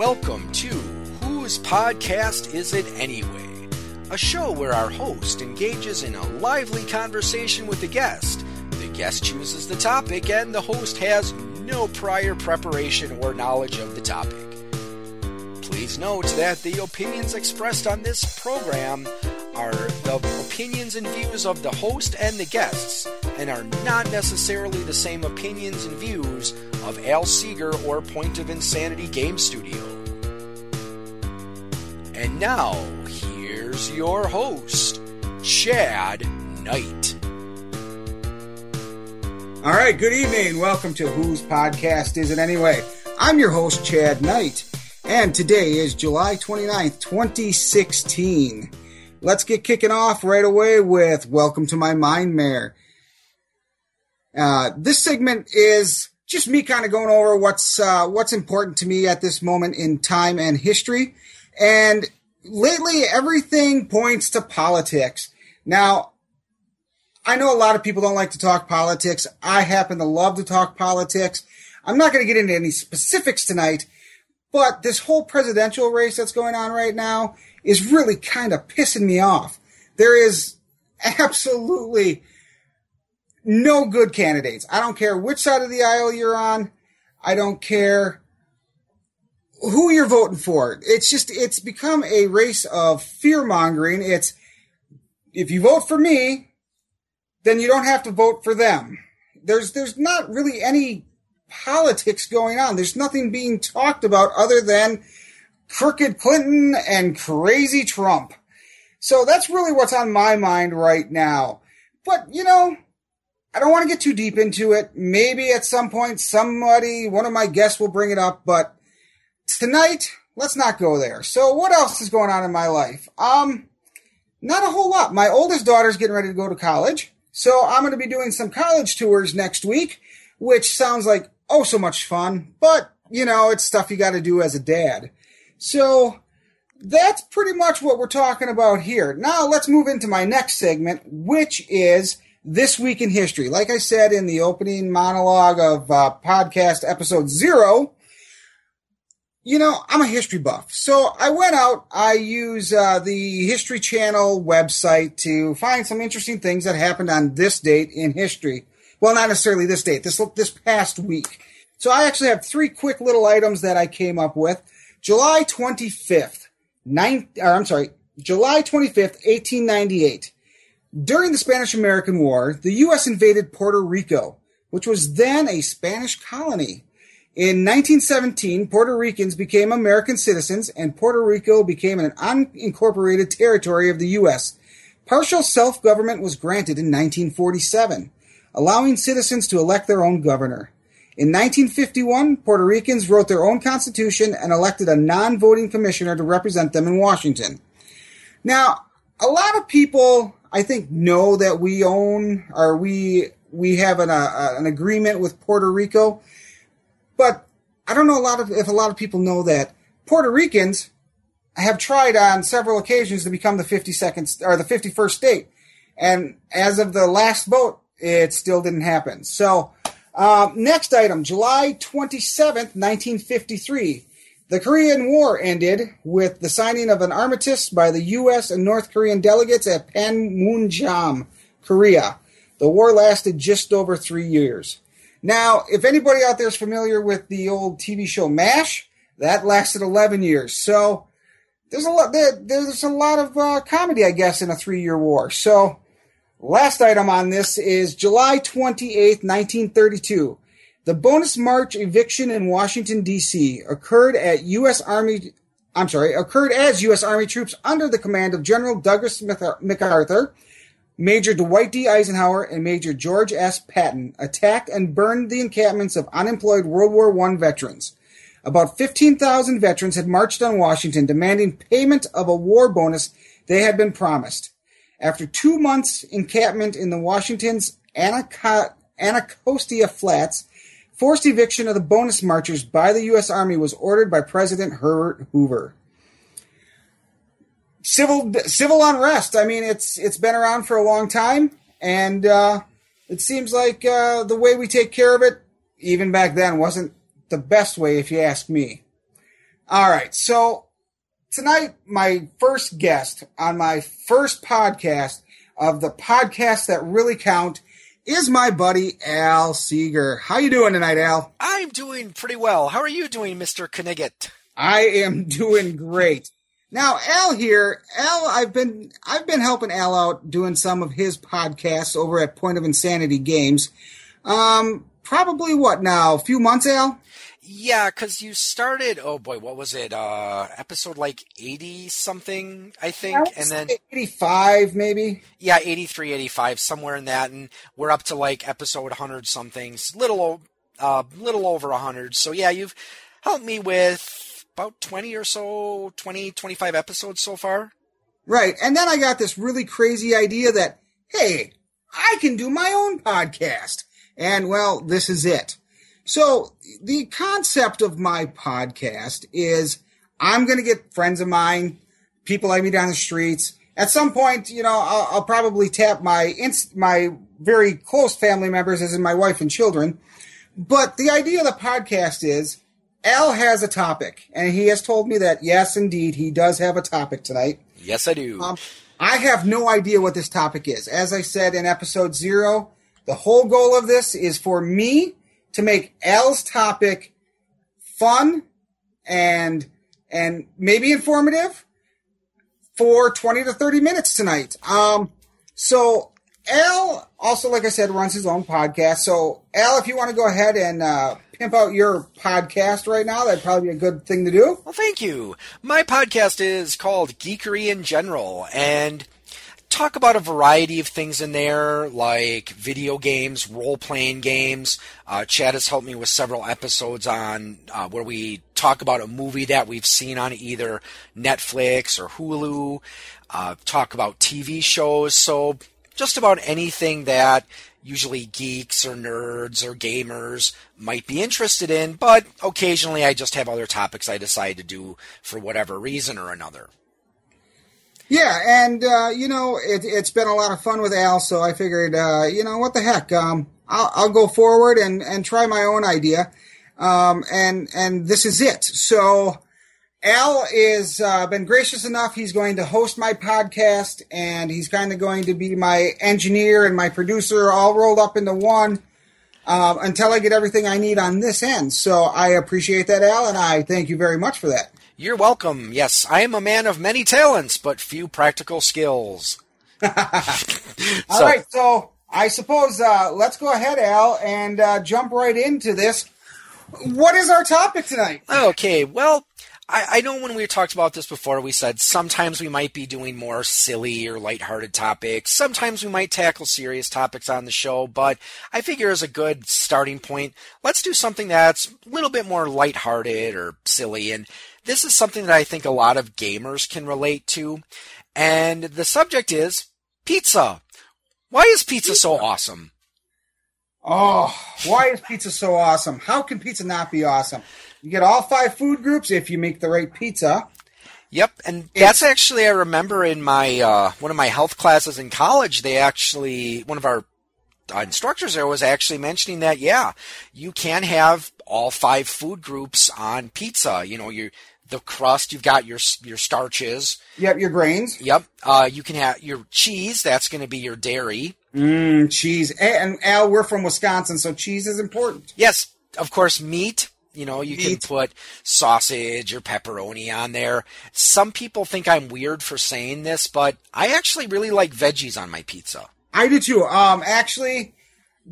Welcome to Whose Podcast Is It Anyway? A show where our host engages in a lively conversation with the guest. The guest chooses the topic, and the host has no prior preparation or knowledge of the topic. Please note that the opinions expressed on this program are the opinions and views of the host and the guests, and are not necessarily the same opinions and views of Al Seeger or Point of Insanity Game Studio. And now, here's your host, Chad Knight. All right, good evening. Welcome to Whose Podcast Is It Anyway? I'm your host, Chad Knight, and today is July 29th, 2016. Let's get kicking off right away with Welcome to My Mind Mare. Uh, this segment is just me kind of going over what's uh, what's important to me at this moment in time and history. And lately, everything points to politics. Now, I know a lot of people don't like to talk politics. I happen to love to talk politics. I'm not going to get into any specifics tonight, but this whole presidential race that's going on right now is really kind of pissing me off. There is absolutely no good candidates. I don't care which side of the aisle you're on. I don't care who you're voting for. It's just, it's become a race of fear mongering. It's, if you vote for me, then you don't have to vote for them. There's, there's not really any politics going on. There's nothing being talked about other than crooked Clinton and crazy Trump. So that's really what's on my mind right now. But, you know, I don't want to get too deep into it. Maybe at some point somebody, one of my guests will bring it up, but tonight, let's not go there. So what else is going on in my life? Um, not a whole lot. My oldest daughter's getting ready to go to college. So I'm going to be doing some college tours next week, which sounds like oh so much fun, but you know, it's stuff you got to do as a dad. So that's pretty much what we're talking about here. Now let's move into my next segment, which is this week in history. Like I said in the opening monologue of uh, podcast episode zero, you know, I'm a history buff. So I went out, I use uh, the History Channel website to find some interesting things that happened on this date in history. Well, not necessarily this date, this, this past week. So I actually have three quick little items that I came up with. July 25th, nine, I'm sorry, July 25th, 1898. During the Spanish American War, the U.S. invaded Puerto Rico, which was then a Spanish colony. In 1917, Puerto Ricans became American citizens and Puerto Rico became an unincorporated territory of the U.S. Partial self government was granted in 1947, allowing citizens to elect their own governor. In 1951, Puerto Ricans wrote their own constitution and elected a non voting commissioner to represent them in Washington. Now, a lot of people, I think, know that we own or we we have an, uh, an agreement with Puerto Rico, but I don't know a lot of if a lot of people know that Puerto Ricans have tried on several occasions to become the 52nd or the 51st state, and as of the last vote, it still didn't happen. So uh, next item, July 27th, 1953. The Korean War ended with the signing of an armistice by the U.S. and North Korean delegates at Panmunjom, Korea. The war lasted just over three years. Now, if anybody out there is familiar with the old TV show MASH, that lasted 11 years. So there's a lot, there, there's a lot of uh, comedy, I guess, in a three year war. So Last item on this is July 28, 1932. The bonus March eviction in Washington, D.C. occurred at U.S. Army, I'm sorry, occurred as U.S. Army troops under the command of General Douglas MacArthur, Major Dwight D. Eisenhower, and Major George S. Patton attacked and burned the encampments of unemployed World War I veterans. About 15,000 veterans had marched on Washington demanding payment of a war bonus they had been promised. After two months encampment in the Washington's Anacostia Flats, forced eviction of the bonus marchers by the U.S. Army was ordered by President Herbert Hoover. Civil civil unrest. I mean, it's it's been around for a long time, and uh, it seems like uh, the way we take care of it, even back then, wasn't the best way, if you ask me. All right. So tonight, my first guest on my first podcast of the podcasts that really count is my buddy Al Seeger. How you doing tonight, Al? I'm doing pretty well. How are you doing, Mr. Knigget? I am doing great. Now, Al here, Al, I've been I've been helping Al out doing some of his podcasts over at Point of Insanity Games. Um, probably what now? A few months, Al? Yeah, because you started. Oh boy, what was it? Uh, episode like eighty something, I think, and then eighty-five, maybe. Yeah, 83, 85, somewhere in that, and we're up to like episode hundred something, little, uh, little over hundred. So yeah, you've helped me with about twenty or so, 20, 25 episodes so far. Right, and then I got this really crazy idea that hey, I can do my own podcast, and well, this is it. So the concept of my podcast is I'm going to get friends of mine, people I meet on the streets. At some point, you know, I'll, I'll probably tap my inst- my very close family members, as in my wife and children. But the idea of the podcast is Al has a topic, and he has told me that yes, indeed, he does have a topic tonight. Yes, I do. Um, I have no idea what this topic is. As I said in episode zero, the whole goal of this is for me to make Al's topic fun and and maybe informative for 20 to 30 minutes tonight. Um, so Al also, like I said, runs his own podcast. So Al, if you want to go ahead and uh, pimp out your podcast right now, that'd probably be a good thing to do. Well, thank you. My podcast is called Geekery in General, and talk about a variety of things in there, like video games, role playing games. Uh, Chad has helped me with several episodes on uh, where we talk about a movie that we've seen on either Netflix or Hulu, uh, talk about TV shows. So, just about anything that usually geeks or nerds or gamers might be interested in, but occasionally I just have other topics I decide to do for whatever reason or another. Yeah, and uh, you know it, has been a lot of fun with Al, so I figured, uh, you know, what the heck, um, I'll, I'll, go forward and, and try my own idea, um, and and this is it. So Al is uh, been gracious enough; he's going to host my podcast, and he's kind of going to be my engineer and my producer, all rolled up into one. Um, until I get everything I need on this end. So I appreciate that, Al, and I thank you very much for that. You're welcome. Yes, I am a man of many talents, but few practical skills. All so, right, so I suppose uh, let's go ahead, Al, and uh, jump right into this. What is our topic tonight? Okay, well, I, I, know when we talked about this before, we said sometimes we might be doing more silly or lighthearted topics. Sometimes we might tackle serious topics on the show, but I figure as a good starting point, let's do something that's a little bit more lighthearted or silly. And this is something that I think a lot of gamers can relate to. And the subject is pizza. Why is pizza so awesome? Oh, why is pizza so awesome? How can pizza not be awesome? You get all five food groups if you make the right pizza. Yep, and that's actually I remember in my uh, one of my health classes in college. They actually one of our instructors there was actually mentioning that yeah, you can have all five food groups on pizza. You know, you the crust. You've got your your starches. Yep, your grains. Yep. Uh, you can have your cheese. That's going to be your dairy. Mmm, cheese. And Al, we're from Wisconsin, so cheese is important. Yes, of course. Meat. You know, you can put sausage or pepperoni on there. Some people think I'm weird for saying this, but I actually really like veggies on my pizza. I do too. Um, actually,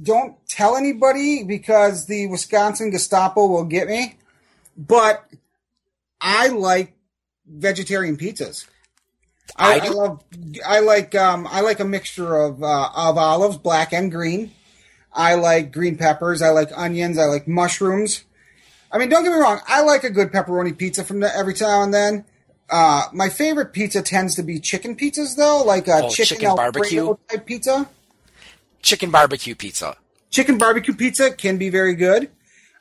don't tell anybody because the Wisconsin Gestapo will get me. But I like vegetarian pizzas. I, I, I love. I like. Um, I like a mixture of uh, of olives, black and green. I like green peppers. I like onions. I like mushrooms. I mean, don't get me wrong. I like a good pepperoni pizza from the, every now and then. Uh, my favorite pizza tends to be chicken pizzas, though, like a oh, chicken, chicken barbecue type pizza. Chicken barbecue pizza. Chicken barbecue pizza can be very good.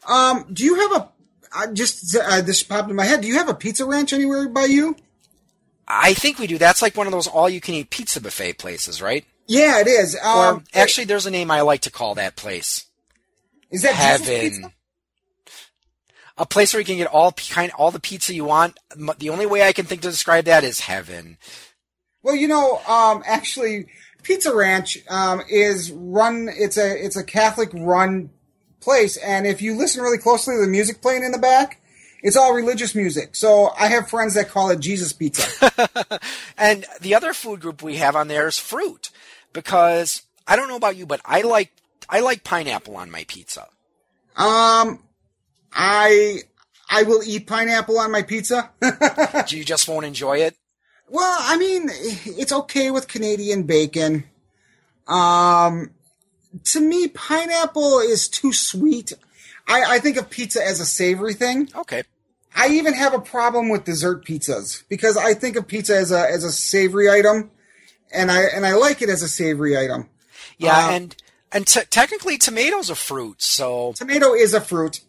Um, do you have a I just uh, this popped in my head. Do you have a pizza ranch anywhere by you? I think we do. That's like one of those all-you-can-eat pizza buffet places, right? Yeah, it is. Um, or actually, there's a name I like to call that place. Is that Heaven? A place where you can get all kind all the pizza you want. The only way I can think to describe that is heaven. Well, you know, um, actually, Pizza Ranch um, is run. It's a it's a Catholic run place, and if you listen really closely to the music playing in the back, it's all religious music. So I have friends that call it Jesus Pizza. and the other food group we have on there is fruit, because I don't know about you, but I like I like pineapple on my pizza. Um, I I will eat pineapple on my pizza. you just won't enjoy it? Well, I mean, it's okay with Canadian bacon. Um, to me, pineapple is too sweet. I, I think of pizza as a savory thing. Okay. I even have a problem with dessert pizzas because I think of pizza as a as a savory item, and I and I like it as a savory item. Yeah, um, and and t- technically, tomatoes are fruit, so tomato is a fruit.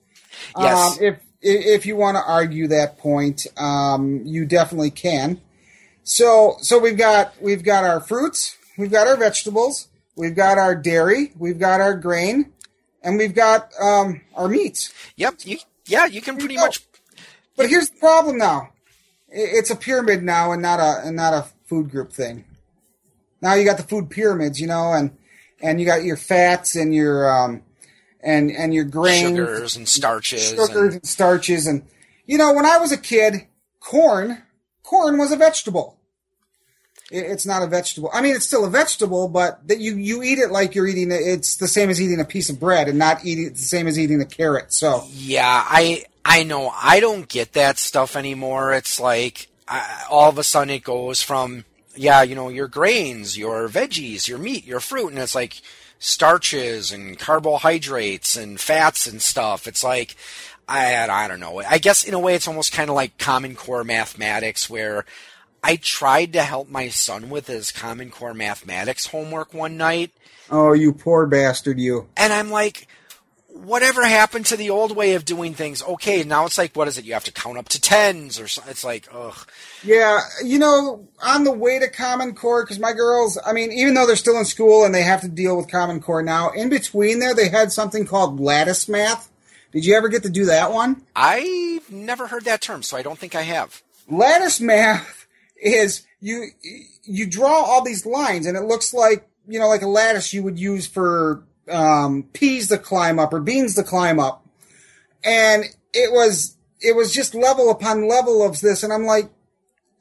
Yes. Um, if if you want to argue that point, um, you definitely can. So so we've got we've got our fruits, we've got our vegetables, we've got our dairy, we've got our grain, and we've got um, our meats. Yep. You, yeah, you can pretty much. But here's the problem now. It's a pyramid now, and not a and not a food group thing. Now you got the food pyramids, you know, and and you got your fats and your um and and your grains, sugars and starches, sugars and, and starches, and you know, when I was a kid, corn corn was a vegetable it's not a vegetable. I mean, it's still a vegetable, but that you you eat it like you're eating. it. It's the same as eating a piece of bread, and not eating the same as eating a carrot. So yeah, I I know I don't get that stuff anymore. It's like I, all of a sudden it goes from yeah, you know, your grains, your veggies, your meat, your fruit, and it's like starches and carbohydrates and fats and stuff. It's like I I don't know. I guess in a way it's almost kind of like common core mathematics where I tried to help my son with his Common Core mathematics homework one night. Oh, you poor bastard, you. And I'm like, whatever happened to the old way of doing things? Okay, now it's like, what is it? You have to count up to tens or something. It's like, ugh. Yeah, you know, on the way to Common Core, because my girls, I mean, even though they're still in school and they have to deal with Common Core now, in between there, they had something called lattice math. Did you ever get to do that one? I've never heard that term, so I don't think I have. Lattice math is you you draw all these lines and it looks like you know like a lattice you would use for um, peas to climb up or beans to climb up. And it was it was just level upon level of this. And i'm like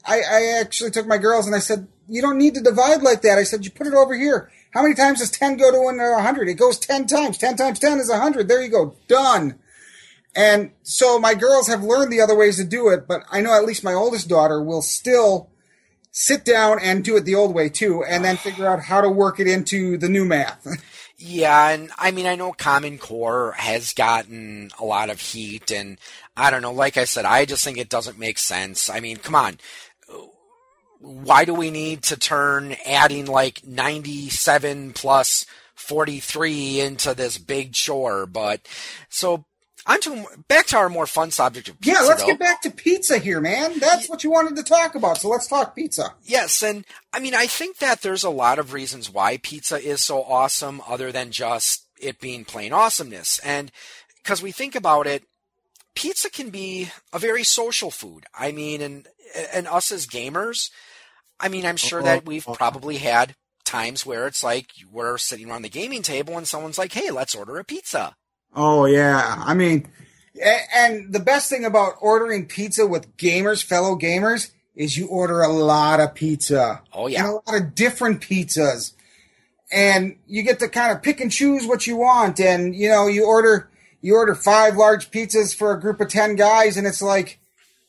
I, I actually took my girls and i said you don't need to divide like that. I said you put it over here. How many times does 10 go to 100 it goes 10 times. 10 times 10 is 100 there you go. Done. And so my girls have learned the other ways to do it, but I know at least my oldest daughter will still sit down and do it the old way too, and then figure out how to work it into the new math. yeah, and I mean, I know Common Core has gotten a lot of heat, and I don't know, like I said, I just think it doesn't make sense. I mean, come on. Why do we need to turn adding like 97 plus 43 into this big chore? But so on to back to our more fun subject of pizza. Yeah, let's though. get back to pizza here, man. That's what you wanted to talk about, so let's talk pizza. Yes, and I mean, I think that there's a lot of reasons why pizza is so awesome, other than just it being plain awesomeness. And because we think about it, pizza can be a very social food. I mean, and and us as gamers, I mean, I'm sure that we've probably had times where it's like we're sitting around the gaming table and someone's like, "Hey, let's order a pizza." Oh yeah, I mean, and the best thing about ordering pizza with gamers, fellow gamers, is you order a lot of pizza. Oh yeah, and a lot of different pizzas, and you get to kind of pick and choose what you want. And you know, you order you order five large pizzas for a group of ten guys, and it's like,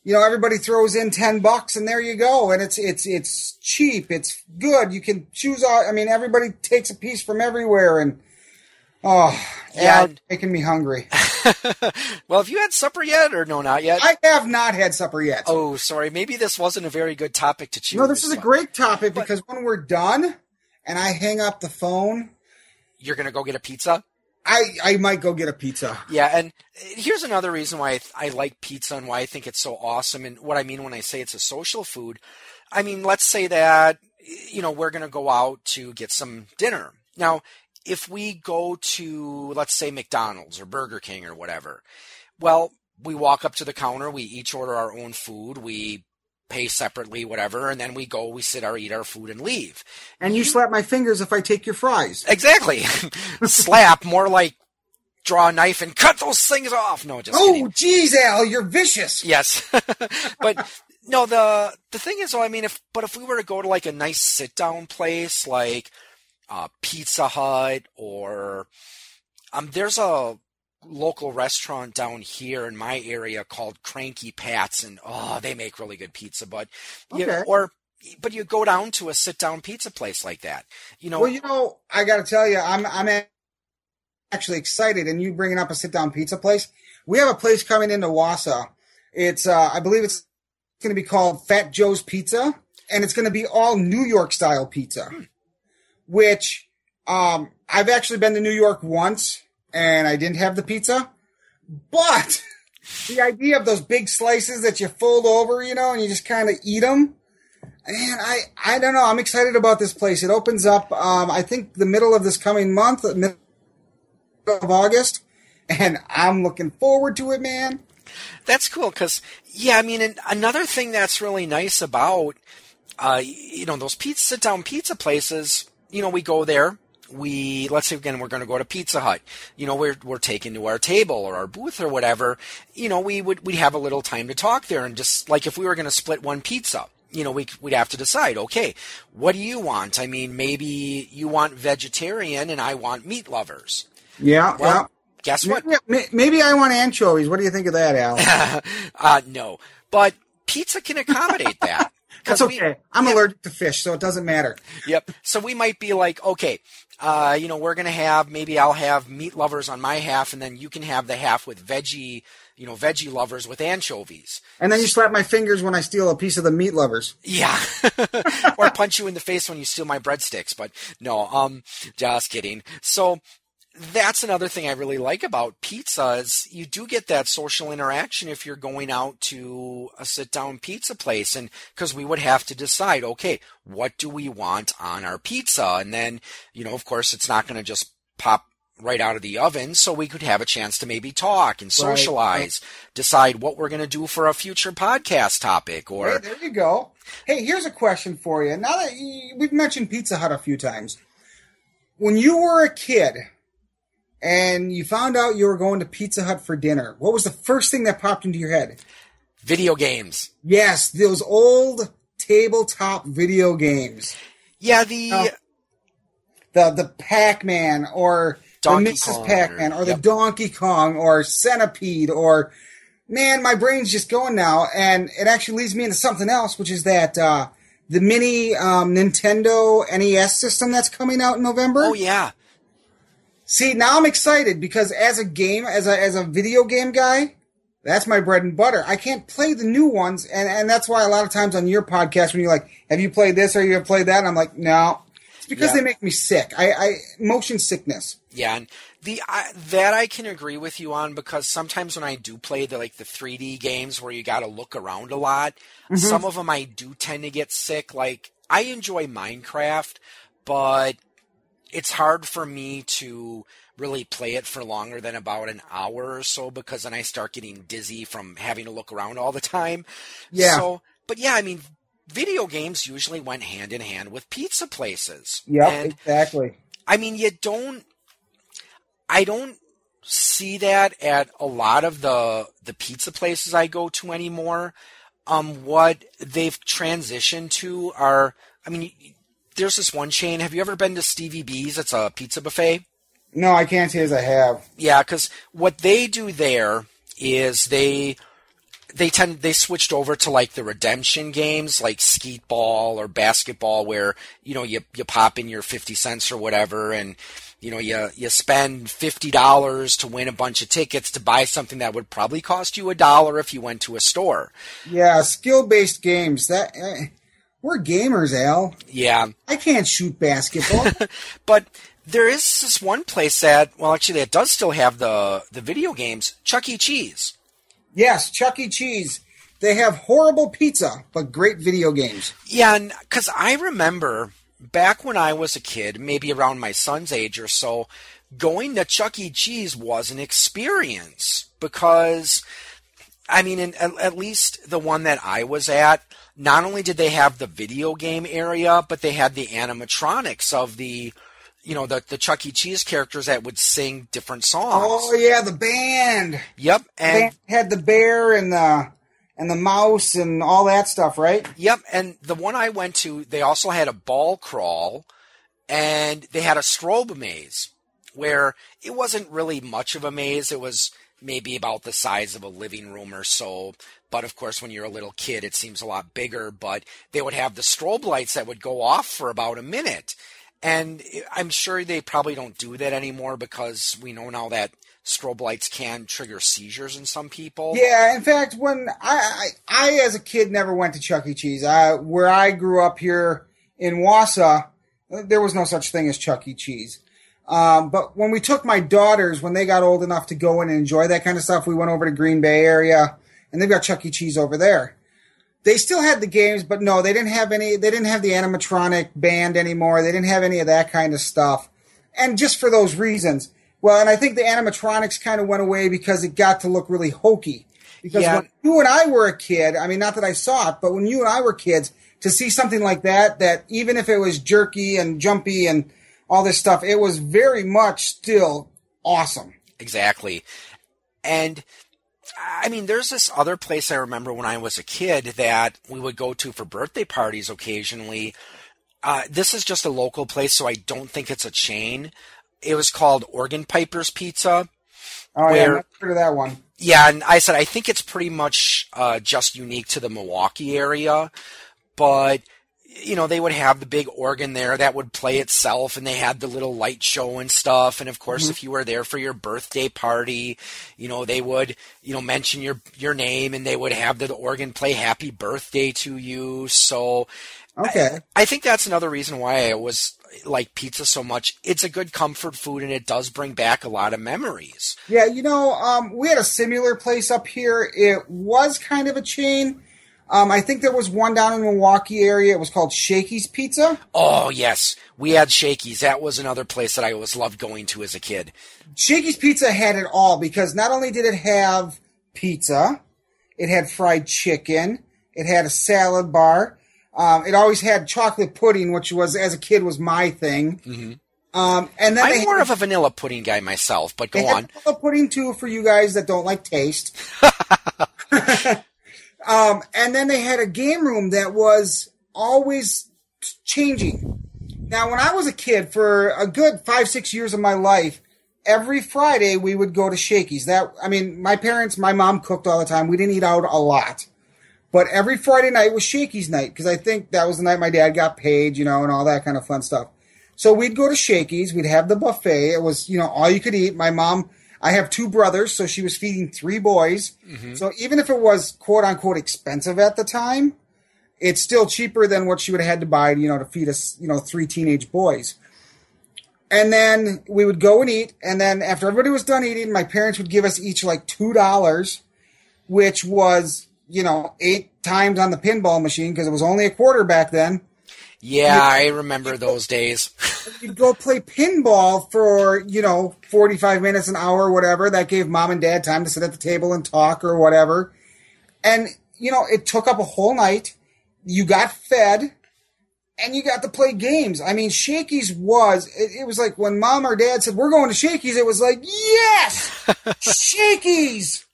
you know, everybody throws in ten bucks, and there you go. And it's it's it's cheap, it's good. You can choose. All, I mean, everybody takes a piece from everywhere, and Oh, yeah, making me hungry. well, have you had supper yet, or no, not yet? I have not had supper yet. Oh, sorry. Maybe this wasn't a very good topic to choose. No, this is one. a great topic but, because when we're done and I hang up the phone, you're gonna go get a pizza. I, I might go get a pizza. Yeah, and here's another reason why I, I like pizza and why I think it's so awesome. And what I mean when I say it's a social food, I mean let's say that you know we're gonna go out to get some dinner. Now, if we go to, let's say, McDonald's or Burger King or whatever, well, we walk up to the counter, we each order our own food, we pay separately, whatever, and then we go, we sit our eat our food and leave. And you slap my fingers if I take your fries. Exactly. Slap, more like draw a knife and cut those things off. No, just oh, kidding. Oh, geez, Al, you're vicious. Yes, but no. the The thing is, though, I mean, if but if we were to go to like a nice sit down place, like uh, Pizza Hut, or um, there's a local restaurant down here in my area called Cranky Pat's, and oh, they make really good pizza. But you, Okay. or but you go down to a sit down pizza place like that, you know. Well, you know, I got to tell you, I'm I'm actually excited, and you bringing up a sit down pizza place. We have a place coming into Wausau. It's uh, I believe it's going to be called Fat Joe's Pizza, and it's going to be all New York style pizza. Which um, I've actually been to New York once, and I didn't have the pizza, but the idea of those big slices that you fold over, you know, and you just kind of eat them. Man, I, I don't know. I'm excited about this place. It opens up, um, I think, the middle of this coming month, middle of August, and I'm looking forward to it, man. That's cool because, yeah, I mean, another thing that's really nice about, uh, you know, those pizza sit down pizza places. You know, we go there. We let's say again we're going to go to Pizza Hut. You know, we're we're taken to our table or our booth or whatever. You know, we would we'd have a little time to talk there and just like if we were going to split one pizza. You know, we, we'd have to decide, okay, what do you want? I mean, maybe you want vegetarian and I want meat lovers. Yeah, Well, guess what? Maybe, maybe I want anchovies. What do you think of that, Al? uh, no, but pizza can accommodate that. That's 'Cause we- okay. I'm yeah, allergic to fish, so it doesn't matter. Yep. So we might be like, okay, uh, you know, we're gonna have maybe I'll have meat lovers on my half, and then you can have the half with veggie, you know, veggie lovers with anchovies. And then you slap my fingers when I steal a piece of the meat lovers. Yeah. or punch you in the face when you steal my breadsticks. But no, um, just kidding. So that's another thing I really like about pizza is you do get that social interaction if you're going out to a sit down pizza place and because we would have to decide, okay, what do we want on our pizza? And then, you know, of course it's not going to just pop right out of the oven. So we could have a chance to maybe talk and Right. socialize, decide what we're going to do for a future podcast topic or Hey, there you go. Hey, here's a question for you. Now that you, we've mentioned Pizza Hut a few times, when you were a kid and you found out you were going to Pizza Hut for dinner, what was the first thing that popped into your head? video games. Yes, those old tabletop video games. Yeah, the Oh. The the Pac-Man or Donkey the Mrs. Kong Pac-Man or- or the yep. Donkey Kong or Centipede or man, my brain's just going now, and it actually leads me into something else, which is that uh, the mini um, Nintendo NES system that's coming out in November. oh yeah, See, now I'm excited because as a game, as a as a video game guy, that's my bread and butter. I can't play the new ones, and and that's why a lot of times on your podcast when you're like, "Have you played this or you have played that?" And I'm like, "No." It's because Yeah. they make me sick. I, I motion sickness. yeah, and the I that I can agree with you on because sometimes when I do play the like the 3D games where you got to look around a lot, mm-hmm. some of them I do tend to get sick. Like I enjoy Minecraft, but it's hard for me to really play it for longer than about an hour or so because then I start getting dizzy from having to look around all the time. Yeah. So, but yeah, I mean, video games usually went hand in hand with pizza places. Yeah, exactly. I mean, you don't. I don't see that at a lot of the the pizza places I go to anymore. Um, what they've transitioned to are, I mean, there's this one chain. Have you ever been to Stevie B's? It's a pizza buffet. No, I can't say as I have. Yeah, because what they do there is they they tend they switched over to like the redemption games like Skee-Ball or basketball where you know you you pop in your 50 cents or whatever and you know you you spend $50 to win a bunch of tickets to buy something that would probably cost you a dollar if you went to a store. Yeah, skill based games. That eh, we're gamers, Al. Yeah. I can't shoot basketball. But there is this one place that well actually that does still have the the video games, Chuck E. Cheese. yes, Chuck E. Cheese. They have horrible pizza, but great video games. Yeah, because I remember back when I was a kid, maybe around my son's age or so, going to Chuck E. Cheese was an experience because I mean, in, at, at least the one that I was at, not only did they have the video game area, but they had the animatronics of the, you know, the, the Chuck E. Cheese characters that would sing different songs. Oh yeah, the band. Yep, and Band had the bear and the and the mouse and all that stuff, right? Yep, and the one I went to, they also had a ball crawl, and they had a strobe maze, where it wasn't really much of a maze. It was maybe about the size of a living room or so. But of course, when you're a little kid, it seems a lot bigger. But they would have the strobe lights that would go off for about a minute. And I'm sure they probably don't do that anymore because we know now that strobe lights can trigger seizures in some people. Yeah, in fact, when I, I, I as a kid never went to Chuck E. Cheese. I, where I grew up here in Wausau, there was no such thing as Chuck E. Cheese. Um, but when we took my daughters, when they got old enough to go in and enjoy that kind of stuff, we went over to Green Bay area, and they've got Chuck E. Cheese over there. They still had the games, but no, they didn't have any. They didn't have the animatronic band anymore. They didn't have any of that kind of stuff, and just for those reasons. Well, and I think the animatronics kind of went away because it got to look really hokey. Because Yeah. when you and I were a kid, I mean, not that I saw it, but when you and I were kids, to see something like that, that even if it was jerky and jumpy and all this stuff, it was very much still awesome. Exactly. And I mean, there's this other place I remember when I was a kid that we would go to for birthday parties occasionally. Uh, this is just a local place, so I don't think it's a chain. It was called Organ Piper's Pizza. Oh yeah, I've heard of that one. Yeah, and I said I think it's pretty much uh, just unique to the Milwaukee area, but you know they would have the big organ there that would play itself, and they had the little light show and stuff. And of course, if you were there for your birthday party, you know they would you know mention your your name, and they would have the organ play "Happy Birthday" to you. So Okay. I think that's another reason why I was like pizza so much. It's a good comfort food, and it does bring back a lot of memories. Yeah, you know, um, we had a similar place up here. It was kind of a chain. Um, I think there was one down in the Milwaukee area. It was called Shakey's Pizza. Oh yes, we had Shakey's. That was another place that I always loved going to as a kid. Shakey's Pizza had it all because not only did it have pizza, it had fried chicken, it had a salad bar, um, it always had chocolate pudding, which was as a kid was my thing. Um, and then I'm more had, of a vanilla pudding guy myself, but go on. chocolate pudding too for you guys that don't like taste. um, and then they had a game room that was always changing. Now, when I was a kid, for a good five, six years of my life, every Friday we would go to Shakey's. That, I mean, my parents, my mom cooked all the time. We didn't eat out a lot. But every Friday night was Shakey's night because I think that was the night my dad got paid, you know, and all that kind of fun stuff. So we'd go to Shakey's. We'd have the buffet. It was, you know, all you could eat. My mom, I have two brothers, so she was feeding three boys. Mm-hmm. So even if it was quote unquote expensive at the time, it's still cheaper than what she would have had to buy, you know, to feed us, you know, three teenage boys. And then we would go and eat. And then after everybody was done eating, my parents would give us each like $2, which was, you know, eight times on the pinball machine because it was only a quarter back then. Yeah, I remember those days. You'd go play pinball for, you know, 45 minutes, an hour, whatever. That gave mom and dad time to sit at the table and talk or whatever. And, you know, it took up a whole night. You got fed and you got to play games. I mean, Shakey's was, it, it was like when mom or dad said, we're going to Shakey's, it was like, yes! Shakey's!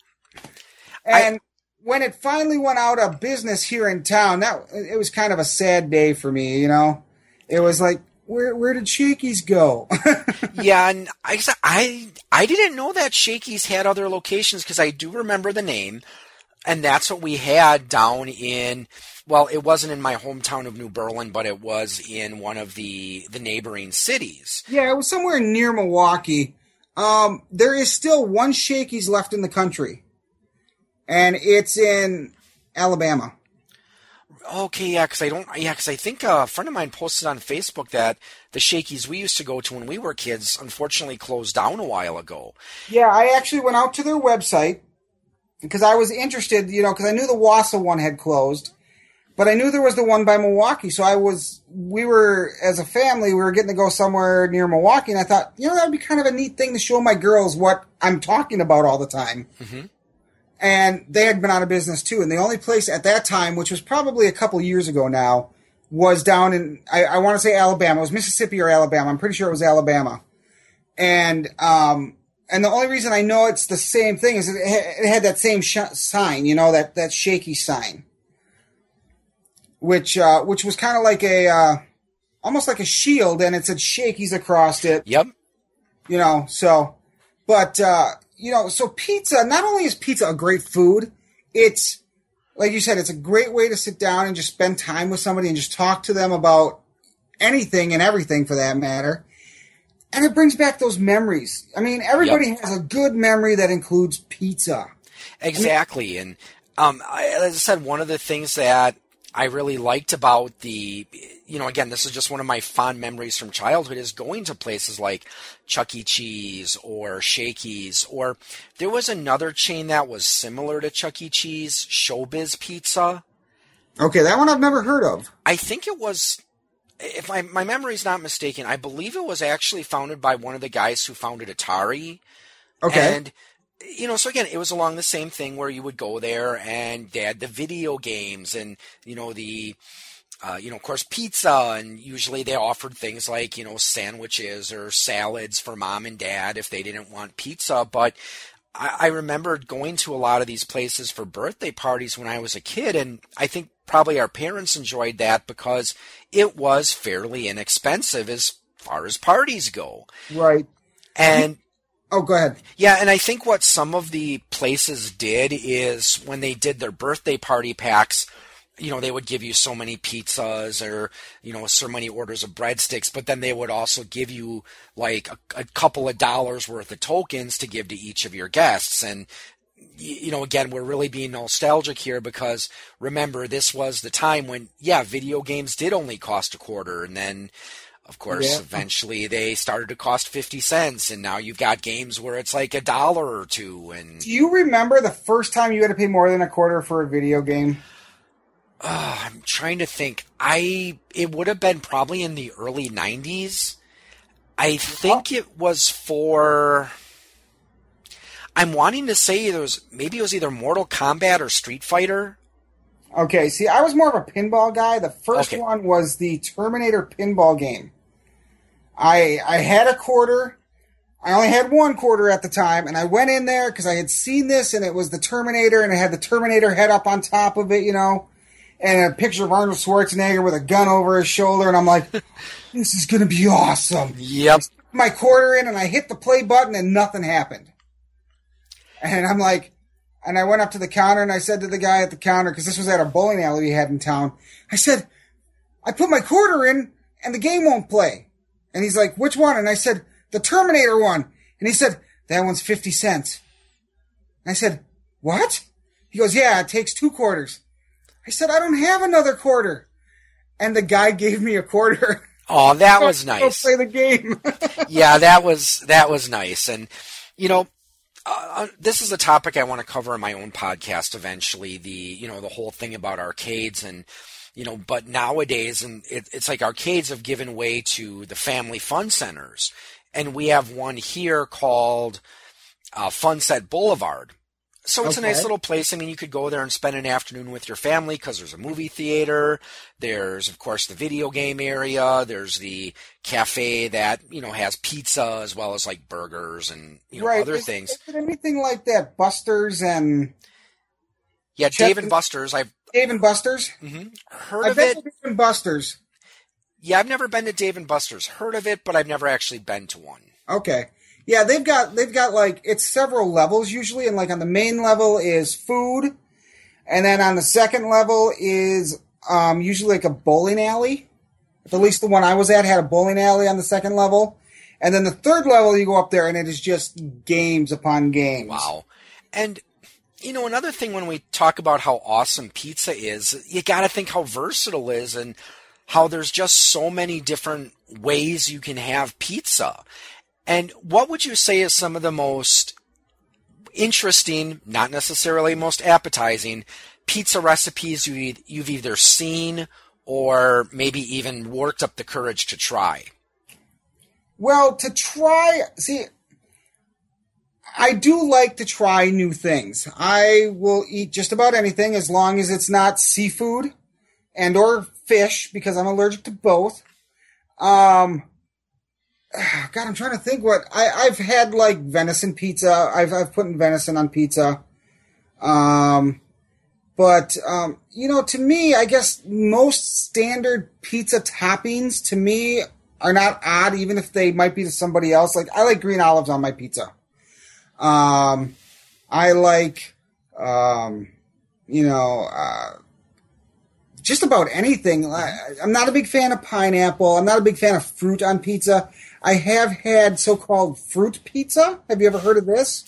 And when it finally went out of business here in town, that it was kind of a sad day for me, you know? It was like, where where did Shakey's go? yeah, and I I I didn't know that Shakey's had other locations because I do remember the name, and that's what we had down in. Well, it wasn't in my hometown of New Berlin, but it was in one of the the neighboring cities. yeah, it was somewhere near Milwaukee. Um, there is still one Shakey's left in the country, and it's in Alabama. Okay, yeah, because I don't, yeah, because I think a friend of mine posted on Facebook that the Shakey's we used to go to when we were kids unfortunately closed down a while ago. Yeah, I actually went out to their website because I was interested, you know, because I knew the Wausau one had closed, but I knew there was the one by Milwaukee. So I was, we were, as a family, we were getting to go somewhere near Milwaukee, and I thought, you know, that would be kind of a neat thing to show my girls what I'm talking about all the time. Mm-hmm. And they had been out of business too. And the only place at that time, which was probably a couple years ago now, was down in I, I want to say Alabama. It was Mississippi or Alabama. I'm pretty sure it was Alabama. And um, and the only reason I know it's the same thing is it, it had that same sh- sign, you know, that that shaky sign, which uh, which was kind of like a uh, almost like a shield, and it said Shakey's across it. Yep. You know, so but uh, you know, so pizza. Not only is pizza a great food, it's like you said, it's a great way to sit down and just spend time with somebody and just talk to them about anything and everything for that matter. And it brings back those memories. I mean, everybody Yep. has a good memory that includes pizza. Exactly. And um, I, as I said, one of the things that I really liked about the, you know, again, this is just one of my fond memories from childhood is going to places like Chuck E. Cheese or Shakey's, or there was another chain that was similar to Chuck E. Cheese, Showbiz Pizza. Okay, that one I've never heard of. I think it was, if my, my memory's not mistaken, I believe it was actually founded by one of the guys who founded Atari. Okay. And you know, so again, it was along the same thing where you would go there and they had the video games and you know the uh, you know, of course, pizza, and usually they offered things like, you know, sandwiches or salads for mom and dad if they didn't want pizza. But I, I remembered going to a lot of these places for birthday parties when I was a kid, and I think probably our parents enjoyed that because it was fairly inexpensive as far as parties go. right. And Oh, go ahead. yeah, and I think what some of the places did is when they did their birthday party packs, you know, they would give you so many pizzas or, you know, so many orders of breadsticks, but then they would also give you like a, a couple of dollars worth of tokens to give to each of your guests. And, you know, again, we're really being nostalgic here because remember, this was the time when, yeah, video games did only cost a quarter and then, of course, Yeah. eventually they started to cost 50 cents, and now you've got games where it's like a dollar or two. And Do you remember the first time you had to pay more than a quarter for a video game? Uh, I'm trying to think. I It would have been probably in the early 90s. I think it was for. I'm wanting to say there was maybe it was either Mortal Kombat or Street Fighter. Okay, see, I was more of a pinball guy. The first Okay. one was the Terminator pinball game. I I had a quarter. I only had one quarter at the time, and I went in there because I had seen this, and it was the Terminator, and it had the Terminator head up on top of it, you know, and a picture of Arnold Schwarzenegger with a gun over his shoulder, and I'm like, this is gonna be awesome. Yep. My quarter in, and I hit the play button, and nothing happened. And I'm like, and I went up to the counter and I said to the guy at the counter, because this was at a bowling alley we had in town, I said, I put my quarter in and the game won't play. And he's like, which one? And I said, the Terminator one. And he said, that one's 50 cents. And I said, what? He goes, yeah, it takes two quarters. I said, I don't have another quarter. And the guy gave me a quarter. Oh, that was Go nice. play the game. yeah, that was that was nice, and you know, uh, uh, this is a topic I want to cover in my own podcast eventually. The you know the whole thing about arcades and you know, but nowadays and it, it's like arcades have given way to the family fun centers, and we have one here called uh, Funset Boulevard. So it's a nice little place. I mean, you could go there and spend an afternoon with your family because there's a movie theater. There's, of course, the video game area. There's the cafe that, you know, has pizza as well as like burgers and, you know, other Is- things. Is anything like that? Busters and Yeah, Chef- Dave and Buster's. I've Dave and Busters? mhm, heard I of it. Dave and Busters. Yeah, I've never been to Dave and Buster's. Heard of it, but I've never actually been to one. Okay. Yeah, they've got they've got like it's several levels usually, and like on the main level is food, and then on the second level is um, usually like a bowling alley. At least the one I was at had a bowling alley on the second level, and then the third level you go up there and it is just games upon games. Wow. And you know, another thing when we talk about how awesome pizza is, you got to think how versatile it is and how there's just so many different ways you can have pizza. And what would you say is some of the most interesting, not necessarily most appetizing, pizza recipes you, you've either seen or maybe even worked up the courage to try? Well, to try, see, I do like to try new things. I will eat just about anything as long as it's not seafood and or fish because I'm allergic to both. Um, God, I'm trying to think what I, I've had like venison pizza. I've I've put venison on pizza. Um, but um, you know, to me, I guess most standard pizza toppings to me are not odd, even if they might be to somebody else. Like I like green olives on my pizza. Um, I like, um, you know, uh, just about anything. I, I'm not a big fan of pineapple. I'm not a big fan of fruit on pizza. I have had so-called fruit pizza. Have you ever heard of this?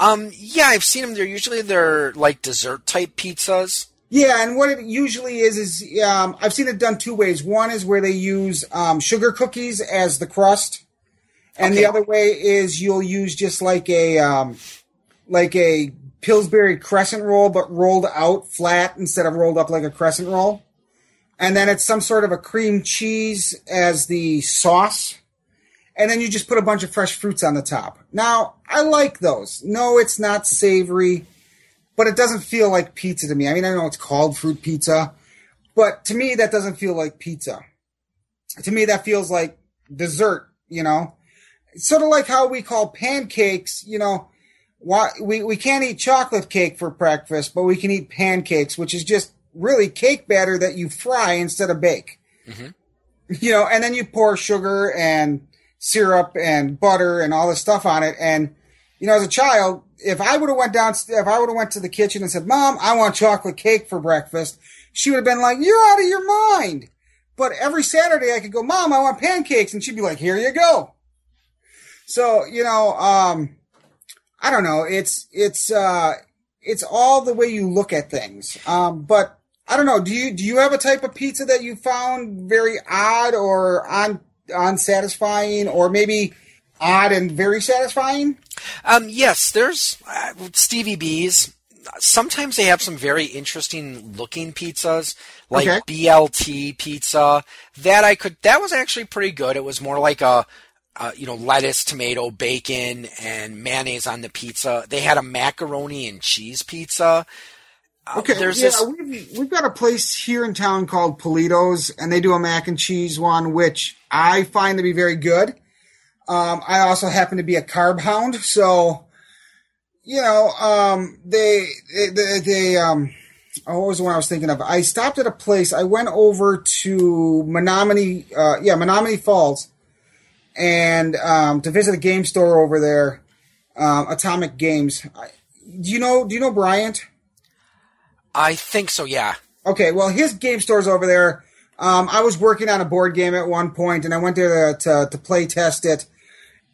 Um, yeah, I've seen them. They're usually they're like dessert type pizzas. Yeah, and what it usually is is um, I've seen it done two ways. One is where they use um, sugar cookies as the crust, and okay. the other way is you'll use just like a um, like a Pillsbury crescent roll, but rolled out flat instead of rolled up like a crescent roll. And then it's some sort of a cream cheese as the sauce and then you just put a bunch of fresh fruits on the top. Now, I like those. No, it's not savory, but it doesn't feel like pizza to me. I mean, I know it's called fruit pizza, but to me, that doesn't feel like pizza. To me, that feels like dessert, you know? Sort of like how we call pancakes, you know, why, we, we can't eat chocolate cake for breakfast, but we can eat pancakes, which is just really cake batter that you fry instead of bake. Mm-hmm. You know, and then you pour sugar and syrup and butter and all this stuff on it. And, you know, as a child, if I would have went down, if I would have went to the kitchen and said, mom, I want chocolate cake for breakfast, she would have been like, you're out of your mind. But every Saturday I could go, mom, I want pancakes. And she'd be like, here you go. So, you know, um, I don't know. It's, it's, uh, it's all the way you look at things. Um, but I don't know. Do you, do you have a type of pizza that you found very odd or on unsatisfying or maybe odd and very satisfying? Um, yes, there's uh, Stevie B's. Sometimes they have some very interesting looking pizzas, like okay. BLT pizza. That I could. That was actually pretty good. It was more like a, uh, you know, lettuce, tomato, bacon, and mayonnaise on the pizza. They had a macaroni and cheese pizza uh, okay, there's yeah, this... we've, we've got a place here in town called Polito's, and they do a mac and cheese one, which I find to be very good. Um, I also happen to be a carb hound, so you know, um, they, they, they, um, oh, what was the one I was thinking of? I stopped at a place. I went over to Menomonee, uh, yeah, Menomonee Falls, and um, to visit a game store over there, um, Atomic Games. do you know? Do you know Bryant? I think so, yeah. Okay, well, his game store's over there. Um, I was working on a board game at one point, and I went there to, to, to play test it.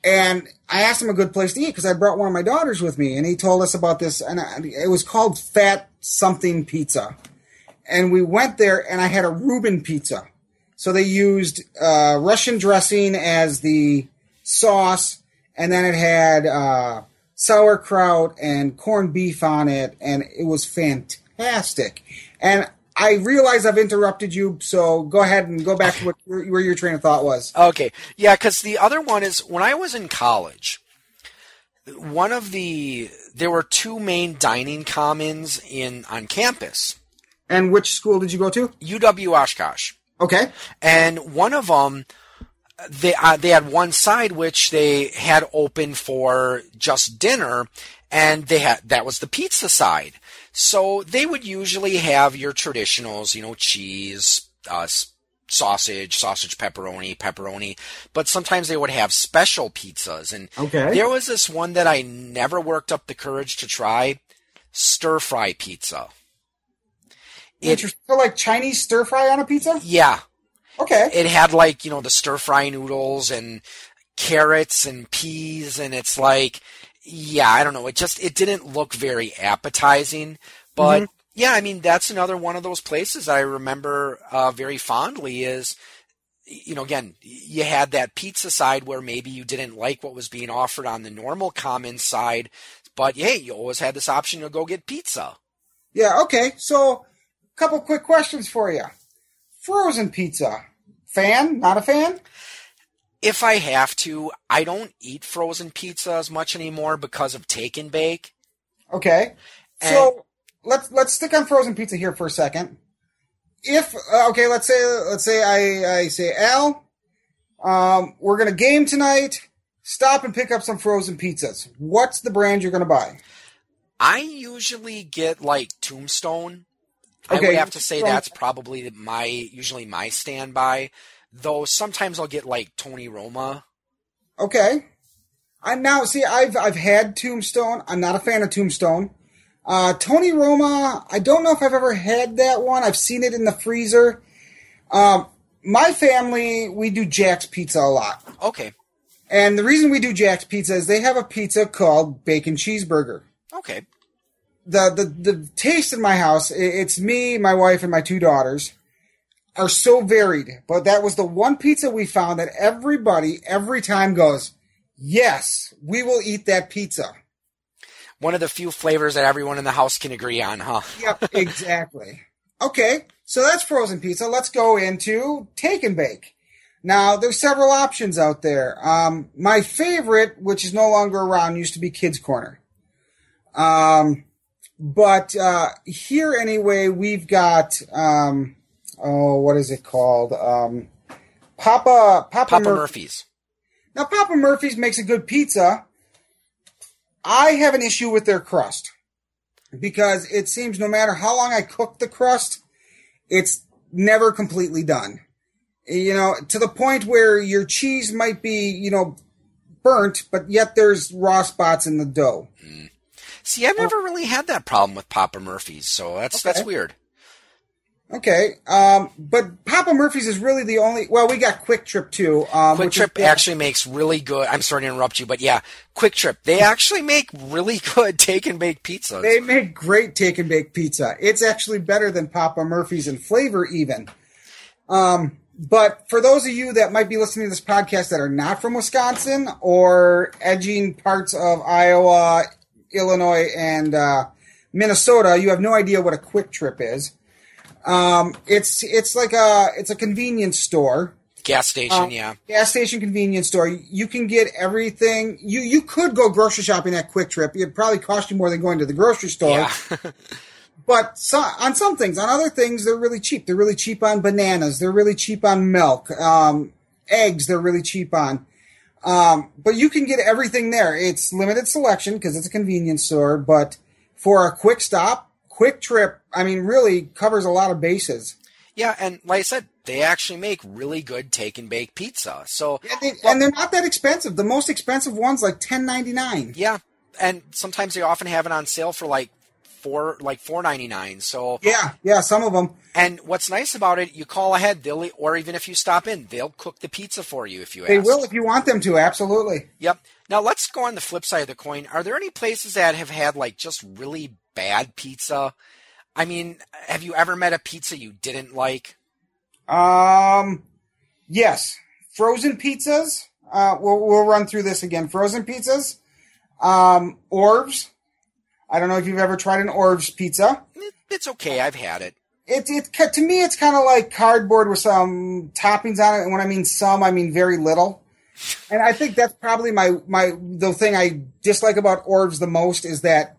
And I asked him a good place to eat because I brought one of my daughters with me, and he told us about this. And it was called Fat Something Pizza. And we went there, and I had a Reuben pizza. So they used uh, Russian dressing as the sauce, and then it had uh, sauerkraut and corned beef on it, and it was fantastic. And I realize I've interrupted you, so go ahead and go back to what, where your train of thought was. Okay. Yeah, because the other one is when I was in college, one of the there were two main dining commons in on campus. And which school did you go to? UW Oshkosh. Okay. And one of them, they uh, they had one side which they had open for just dinner, and they had that was the pizza side. So they would usually have your traditionals, you know, cheese, uh, sausage, sausage pepperoni, pepperoni, but sometimes they would have special pizzas. And okay. there was this one that I never worked up the courage to try, stir fry pizza. It, so like Chinese stir fry on a pizza? Yeah. Okay. It had like, you know, the stir fry noodles and carrots and peas and it's like yeah, I don't know. It just it didn't look very appetizing, but mm-hmm. yeah, I mean that's another one of those places I remember uh, very fondly. Is you know again you had that pizza side where maybe you didn't like what was being offered on the normal common side, but hey, you always had this option to go get pizza. Yeah. Okay. So, couple quick questions for you. Frozen pizza, fan? Not a fan? if I have to, I don't eat frozen pizza as much anymore because of take and bake. Okay. And- so let's let's stick on frozen pizza here for a second. If uh, okay, let's say let's say I I say Al, um, we're gonna game tonight. Stop and pick up some frozen pizzas. What's the brand you're gonna buy? I usually get like Tombstone. I would have to say that's probably my usually my standby. Though sometimes I'll get like Tony Roma. Okay. I now see I've I've had Tombstone. I'm not a fan of Tombstone. Uh, Tony Roma, I don't know if I've ever had that one. I've seen it in the freezer. Um, my family, we do Jack's Pizza a lot. Okay, And the reason we do Jack's Pizza is they have a pizza called Bacon Cheeseburger. okay, The the the taste in my house, it's me, my wife, and my two daughters, are so varied. But that was the one pizza we found that everybody every time goes, yes, we will eat that pizza. one of the few flavors that everyone in the house can agree on, huh? Yep, exactly. Okay, so that's frozen pizza. Let's go into take and bake. Now, there's several options out there. Um, my favorite, which is no longer around, used to be Kids Corner. Um, but uh, here anyway, we've got um, oh, what is it called? Um, Papa Papa, Papa Mur- Murphy's. now, Papa Murphy's makes a good pizza. I have an issue with their crust because it seems no matter how long I cook the crust, it's never completely done. You know, to the point where your cheese might be, you know, burnt, but yet there's raw spots in the dough. See, I've never really had that problem with Papa Murphy's, so that's that's weird. Okay, um, but Papa Murphy's is really the only. Well, we got Kwik Trip too. Um, Kwik which is- Trip actually makes really good. I'm sorry to interrupt you, but yeah, Kwik Trip. They actually make really good take and bake pizzas. They make great take and bake pizza. It's actually better than Papa Murphy's in flavor, even. Um, but for those of you that might be listening to this podcast that are not from Wisconsin or edging parts of Iowa, Illinois, and uh, Minnesota, you have no idea what a Kwik Trip is. Um, it's it's like a it's a convenience store Gas station, um, yeah. gas station convenience store. You can get everything. You you could go grocery shopping at Kwik Trip. It'd probably cost you more than going to the grocery store. Yeah. But so, on some things, on other things, they're really cheap. They're really cheap on bananas. They're really cheap on milk. Um, eggs, they're really cheap on. Um, but you can get everything there. It's limited selection because it's a convenience store. But for a quick stop, quick trip, I mean, really covers a lot of bases. yeah, and like I said, they actually make really good take and bake pizza. So And, they, and they're not that expensive. The most expensive one's like ten ninety nine. yeah, and sometimes they often have it on sale for like four like four ninety nine. So Yeah, yeah, some of them. and what's nice about it, you call ahead, they'll or even if you stop in, they'll cook the pizza for you if you They ask. will if you want them to. Absolutely. Yep. Now let's go on the flip side of the coin. Are there any places that have had like just really bad pizza? I mean, have you ever met a pizza you didn't like? Um, yes, frozen pizzas. Uh, we'll we'll run through this again. Frozen pizzas. Um, Orvs. I don't know if you've ever tried an Orvs pizza. It's okay. I've had it. It it to me it's kind of like cardboard with some toppings on it. And when I mean some, I mean very little. And I think that's probably my my the thing I dislike about Orvs the most is that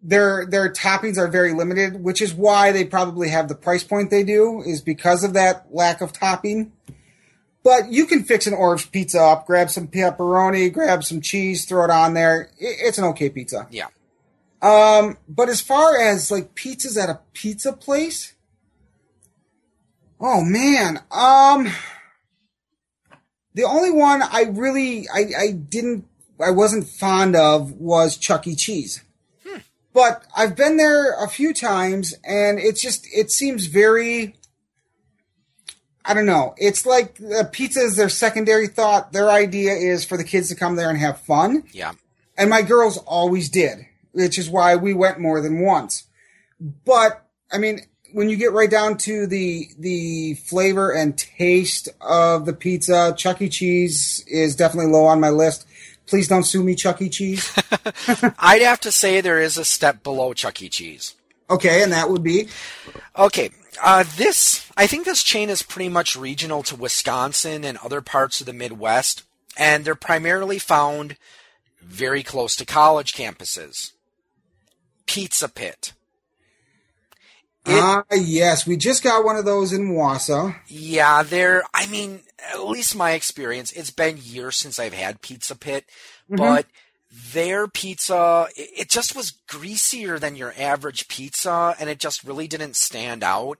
their their toppings are very limited, which is why they probably have the price point they do is because of that lack of topping. But you can fix an Orvs pizza up, grab some pepperoni, grab some cheese, throw it on there. It's an okay pizza. Yeah. Um, but as far as like pizzas at a pizza place, oh man, um, the only one I really I I didn't I wasn't fond of was Chuck E. Cheese. But I've been there a few times, and it's just it seems very. I don't know. It's like uh, pizza is their secondary thought. Their idea is for the kids to come there and have fun Yeah. and my girls always did, which is why we went more than once. But I mean, when you get right down to the the flavor and taste of the pizza, Chuck E. Cheese is definitely low on my list. Please don't sue me, Chuck E. Cheese. I'd have to say there is a step below Chuck E. Cheese. Okay, and that would be Okay. Uh, this I think this chain is pretty much regional to Wisconsin and other parts of the Midwest, and they're primarily found very close to college campuses. Pizza Pit. Ah, yes, we just got one of those in Wausau. Yeah, they're, I mean, at least my experience, it's been years since I've had Pizza Pit, but their pizza, it just was greasier than your average pizza, and it just really didn't stand out.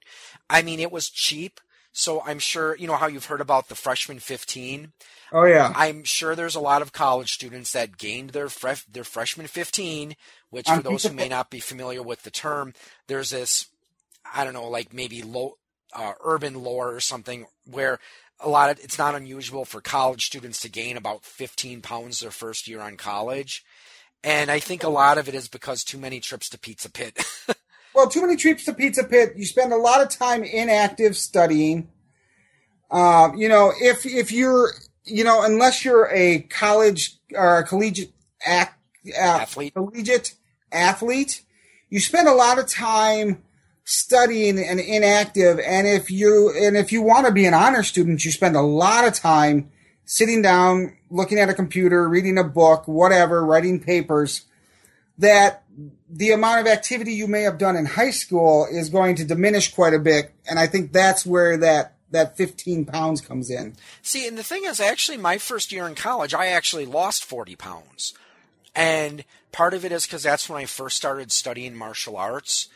I mean, it was cheap, so I'm sure, you know how you've heard about the freshman 15? Oh yeah, I'm sure there's a lot of college students that gained their their freshman 15, which for those who may not be familiar with the term, there's this I don't know, like maybe low uh, urban lore or something where a lot of it's not unusual for college students to gain about 15 pounds their first year on college. And I think a lot of it is because too many trips to Pizza Pit. Well, too many trips to Pizza Pit. You spend a lot of time inactive studying. Um, you know, if if you're, you know, unless you're a college or a collegiate ac- uh, Athlete. collegiate athlete, you spend a lot of time studying and inactive. And if you and if you want to be an honor student, you spend a lot of time sitting down, looking at a computer, reading a book, whatever, writing papers. That the amount of activity you may have done in high school is going to diminish quite a bit, and I think that's where that that 15 pounds comes in. See, and the thing is, actually, my first year in college, I actually lost 40 pounds. And part of it is because that's when I first started studying martial arts.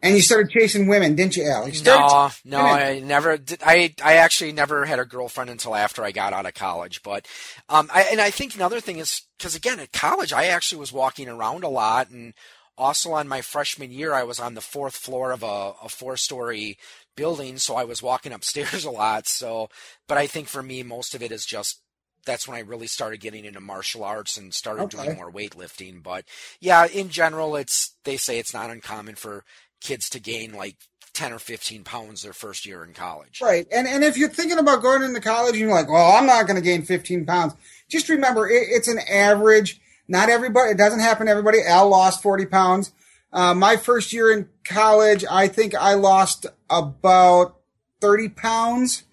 And you started chasing women, didn't you, Al? You No, no. I never did. I, I actually never had a girlfriend until after I got out of college. But, um, I, and I think another thing is because again, at college, I actually was walking around a lot. And also on my freshman year, I was on the fourth floor of a, a four story building. So I was walking upstairs a lot. So, but I think for me, most of it is just that's when I really started getting into martial arts and started Okay. doing more weightlifting. But yeah, in general, it's they say it's not uncommon for kids to gain like 10 or 15 pounds their first year in college. Right. And and if you're thinking about going into college and you're like, well, I'm not going to gain 15 pounds, just remember it, it's an average. Not everybody, it doesn't happen to everybody. Al lost 40 pounds. Uh, my first year in college, I think I lost about 30 pounds.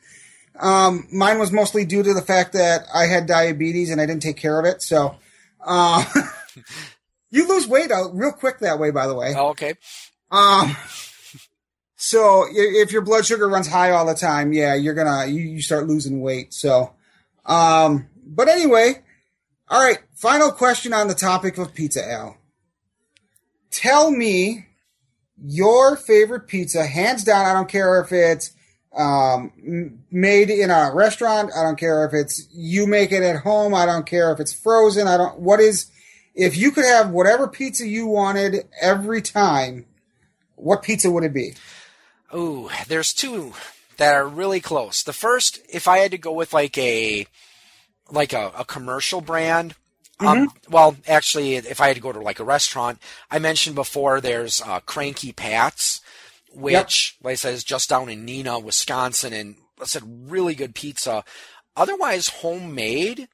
Um, mine was mostly due to the fact that I had diabetes and I didn't take care of it. So, uh, you lose weight out real quick that way, by the way. Oh, okay. Um, so if your blood sugar runs high all the time, yeah, you're gonna you, you start losing weight. So, um, but anyway, all right. Final question on the topic of pizza, Al. Tell me your favorite pizza, hands down. I don't care if it's um, made in a restaurant. I don't care if it's you make it at home. I don't care if it's frozen. I don't. What is if you could have whatever pizza you wanted every time? What pizza would it be? Ooh, there's two that are really close. The first, if I had to go with like a like a, a commercial brand, um, well, actually, if I had to go to like a restaurant, I mentioned before there's uh, Cranky Pat's, which, like I said, is just down in Neenah, Wisconsin, and I said really good pizza. Otherwise, homemade.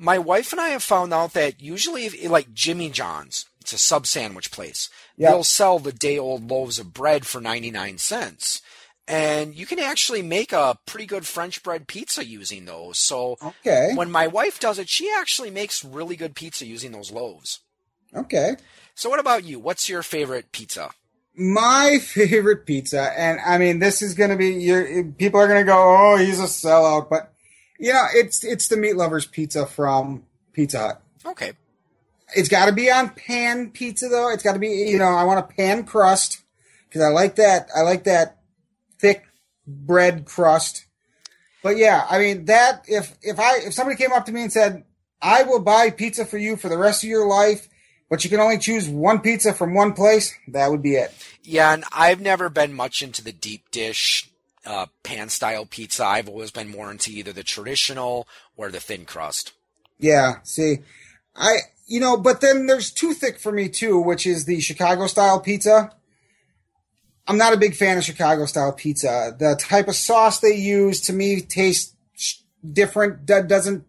My wife and I have found out that usually, if, like Jimmy John's, it's a sub sandwich place. Yep. They'll sell the day old loaves of bread for 99 cents. And you can actually make a pretty good French bread pizza using those. So Okay. when my wife does it, she actually makes really good pizza using those loaves. Okay. So what about you? What's your favorite pizza? My favorite pizza, and I mean, this is going to be your people are going to go, "Oh, he's a sellout," but you know, it's it's the meat lovers pizza from Pizza Hut. Okay. It's got to be on pan pizza though. It's got to be, you know, I want a pan crust because I like that. I like that bread crust. But yeah, I mean that if if I if somebody came up to me and said, "I will buy pizza for you for the rest of your life," but you can only choose one pizza from one place, that would be it. Yeah, and I've never been much into the deep dish uh, pan style pizza. I've always been more into either the traditional or the thin crust. Yeah, see, I you know, but then there's too thick for me too, which is the Chicago style pizza. I'm not a big fan of Chicago style pizza. The type of sauce they use to me tastes different. do- Doesn't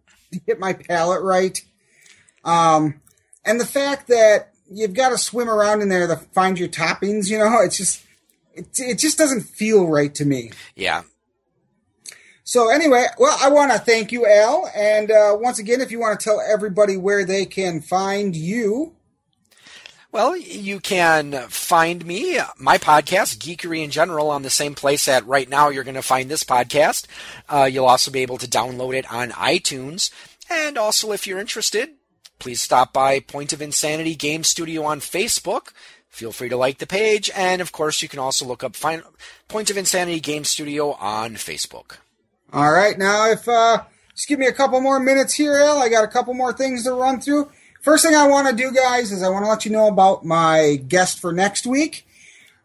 hit my palate right. Um, and the fact that you've got to swim around in there to find your toppings, you know, it's just it, it just doesn't feel right to me. Yeah, So anyway, well, I want to thank you, Al, and uh, once again, if you want to tell everybody where they can find you. Well, you can find me, my podcast, Geekery in General, on the same place that right now you're going to find this podcast. Uh, you'll also be able to download it on iTunes. And also, if you're interested, please stop by Point of Insanity Game Studio on Facebook. Feel free to like the page. And of course, you can also look up Point of Insanity Game Studio on Facebook. All right. Now, if, uh, just give me a couple more minutes here, Al. I got a couple more things to run through. First thing I want to do, guys, is I want to let you know about my guest for next week.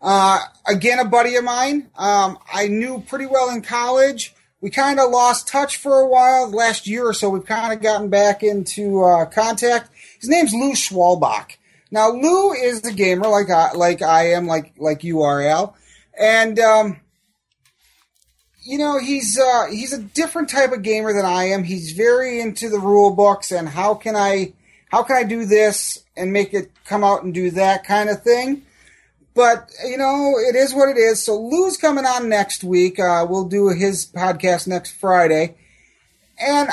Uh, again, a buddy of mine. Um, I knew pretty well in college. We kind of lost touch for a while. Last year or so, we've kind of gotten back into uh, contact. His name's Lou Schwalbach. Now, Lou is a gamer like I, like I am, like like you are, Al, and um, you know he's uh, he's a different type of gamer than I am. He's very into the rule books and how can I how can I do this and make it come out and do that kind of thing. But, you know, it is what it is. So Lou's coming on next week. Uh, we'll do his podcast next Friday. And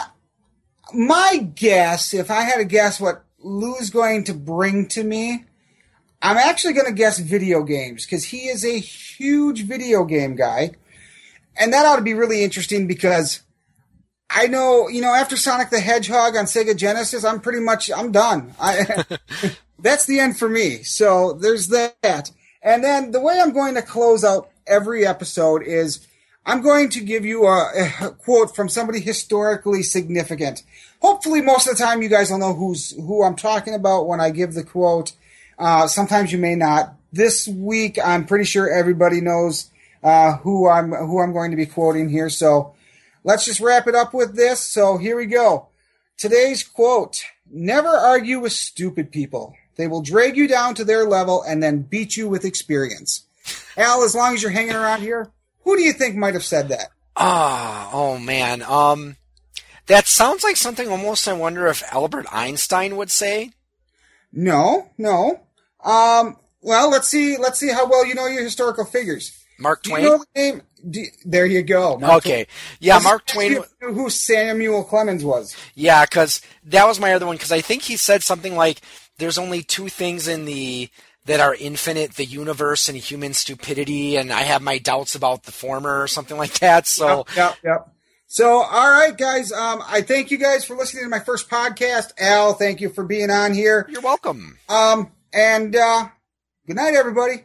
my guess, if I had to guess what Lou's going to bring to me, I'm actually going to guess video games because he is a huge video game guy. And that ought to be really interesting because I know, you know, after Sonic the Hedgehog on Sega Genesis, I'm pretty much I'm done. I, that's the end for me. So there's that. And then the way I'm going to close out every episode is I'm going to give you a, a quote from somebody historically significant. Hopefully, most of the time you guys will know who's who I'm talking about when I give the quote. Uh, sometimes you may not. This week, I'm pretty sure everybody knows uh, who I'm who I'm going to be quoting here. So let's just wrap it up with this. So here we go. Today's quote Never argue with stupid people. They will drag you down to their level and then beat you with experience. Al, as long as you're hanging around here, who do you think might have said that? Ah, oh, oh man. Um, that sounds like something almost I wonder if Albert Einstein would say. No, no. Um, well, let's see. Let's see how well you know your historical figures. Mark Twain. You know the name? There you go. Mark okay. Twain. Yeah, Mark Twain. Who Samuel Clemens was? Yeah, because that was my other one. Because I think he said something like, "There's only two things in the that are infinite: the universe and human stupidity." And I have my doubts about the former, or something like that. So, yep, yep. yep. So, all right, guys. Um, I thank you guys for listening to my first podcast. Al, thank you for being on here. You're welcome. Um, and uh, good night, everybody.